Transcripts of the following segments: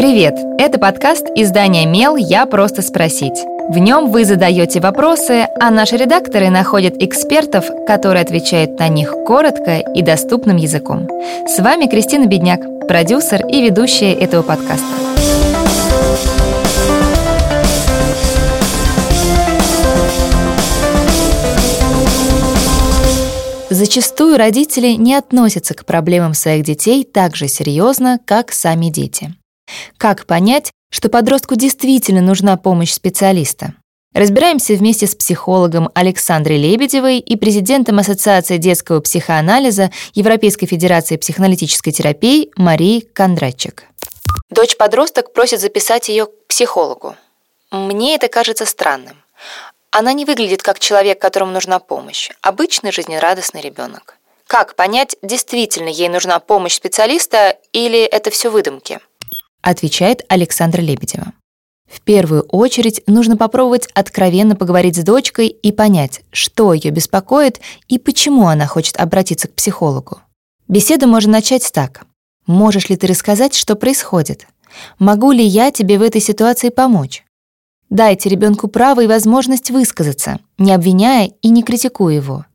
Привет! Это подкаст издания «Мел. Я просто спросить». В нем вы задаете вопросы, а наши редакторы находят экспертов, которые отвечают на них коротко и доступным языком. С вами Кристина Бедняк, продюсер и ведущая этого подкаста. Зачастую родители не относятся к проблемам своих детей так же серьезно, как сами дети. Как понять, что подростку действительно нужна помощь специалиста? Разбираемся вместе с психологом Александрой Лебедевой и президентом Ассоциации детского психоанализа Европейской Федерации психоаналитической терапии Марией Кондратчик. Дочь-подросток просит записать ее к психологу. Мне это кажется странным. Она не выглядит как человек, которому нужна помощь. Обычный жизнерадостный ребенок. Как понять, действительно ей нужна помощь специалиста или это все выдумки? Отвечает Александра Лебедева. В первую очередь нужно попробовать откровенно поговорить с дочкой и понять, что ее беспокоит и почему она хочет обратиться к психологу. Беседу можно начать так. «Можешь ли ты рассказать, что происходит? Могу ли я тебе в этой ситуации помочь?» Дайте ребенку право и возможность высказаться, не обвиняя и не критикуя его.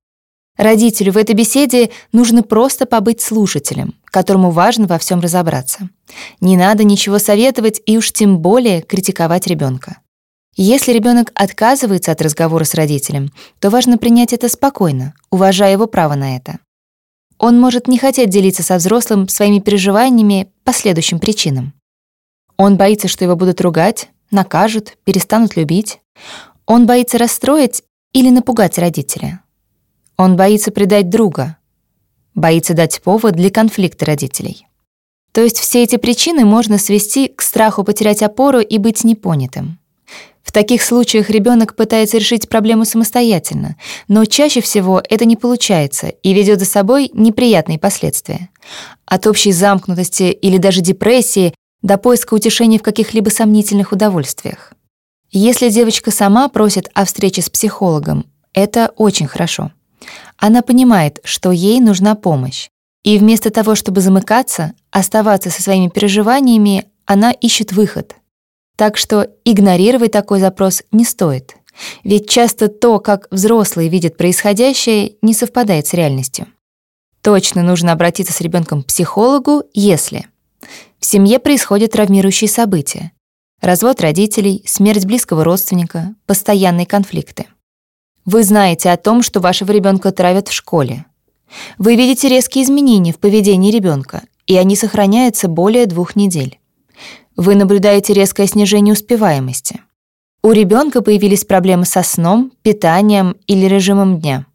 Родителю в этой беседе нужно просто побыть слушателем, которому важно во всем разобраться. Не надо ничего советовать и уж тем более критиковать ребенка. Если ребенок отказывается от разговора с родителем, то важно принять это спокойно, уважая его право на это. Он может не хотеть делиться со взрослым своими переживаниями по следующим причинам. Он боится, что его будут ругать, накажут, перестанут любить. Он боится расстроить или напугать родителя. Он боится предать друга, боится дать повод для конфликта родителей. То есть все эти причины можно свести к страху потерять опору и быть непонятым. В таких случаях ребенок пытается решить проблему самостоятельно, но чаще всего это не получается и ведет за собой неприятные последствия. От общей замкнутости или даже депрессии до поиска утешения в каких-либо сомнительных удовольствиях. Если девочка сама просит о встрече с психологом, это очень хорошо. Она понимает, что ей нужна помощь. И вместо того, чтобы замыкаться, оставаться со своими переживаниями, она ищет выход. Так что игнорировать такой запрос не стоит. Ведь часто то, как взрослые видят происходящее, не совпадает с реальностью. Точно нужно обратиться с ребенком к психологу, если в семье происходят травмирующие события, развод родителей, смерть близкого родственника, постоянные конфликты. Вы знаете о том, что вашего ребенка травят в школе. Вы видите резкие изменения в поведении ребенка, и они сохраняются более двух недель. Вы наблюдаете резкое снижение успеваемости. У ребенка появились проблемы со сном, питанием или режимом дня.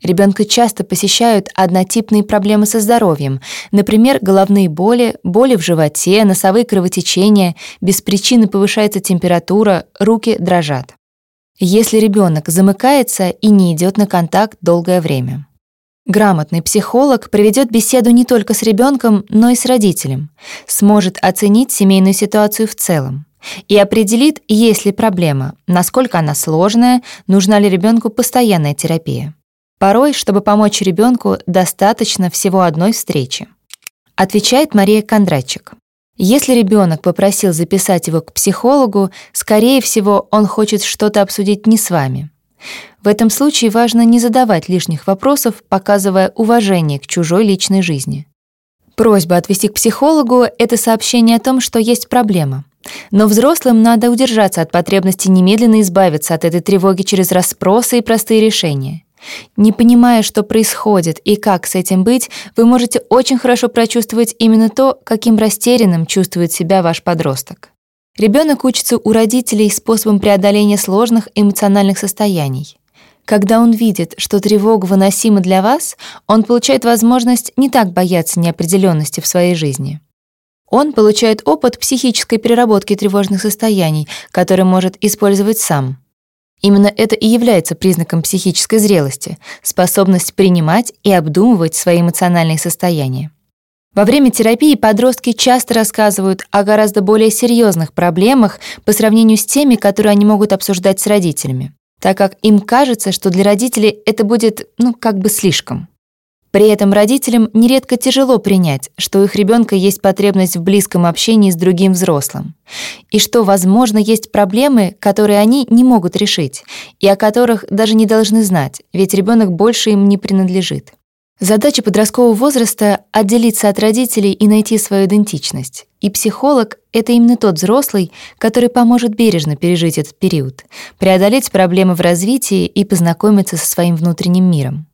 Ребенка часто посещают однотипные проблемы со здоровьем, например, головные боли, боли в животе, носовые кровотечения, без причины повышается температура, руки дрожат если ребенок замыкается и не идет на контакт долгое время. Грамотный психолог проведет беседу не только с ребенком, но и с родителем, сможет оценить семейную ситуацию в целом и определит, есть ли проблема, насколько она сложная, нужна ли ребенку постоянная терапия. Порой, чтобы помочь ребенку, достаточно всего одной встречи. Отвечает Мария Кондратчик. Если ребенок попросил записать его к психологу, скорее всего, он хочет что-то обсудить не с вами. В этом случае важно не задавать лишних вопросов, показывая уважение к чужой личной жизни. Просьба отвести к психологу — это сообщение о том, что есть проблема. Но взрослым надо удержаться от потребности немедленно избавиться от этой тревоги через расспросы и простые решения. Не понимая, что происходит и как с этим быть, вы можете очень хорошо прочувствовать именно то, каким растерянным чувствует себя ваш подросток. Ребенок учится у родителей способом преодоления сложных эмоциональных состояний. Когда он видит, что тревога выносима для вас, он получает возможность не так бояться неопределенности в своей жизни. Он получает опыт психической переработки тревожных состояний, который может использовать сам. Именно это и является признаком психической зрелости — способность принимать и обдумывать свои эмоциональные состояния. Во время терапии подростки часто рассказывают о гораздо более серьезных проблемах по сравнению с теми, которые они могут обсуждать с родителями, так как им кажется, что для родителей это будет, ну, как бы слишком. При этом родителям нередко тяжело принять, что у их ребенка есть потребность в близком общении с другим взрослым, и что, возможно, есть проблемы, которые они не могут решить, и о которых даже не должны знать, ведь ребенок больше им не принадлежит. Задача подросткового возраста — отделиться от родителей и найти свою идентичность. И психолог — это именно тот взрослый, который поможет бережно пережить этот период, преодолеть проблемы в развитии и познакомиться со своим внутренним миром.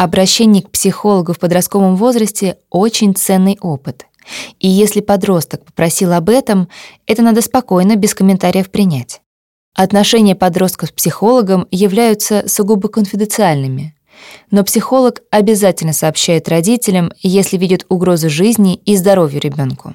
Обращение к психологу в подростковом возрасте — очень ценный опыт. И если подросток попросил об этом, это надо спокойно, без комментариев принять. Отношения подростка с психологом являются сугубо конфиденциальными. Но психолог обязательно сообщает родителям, если видит угрозу жизни и здоровью ребенку.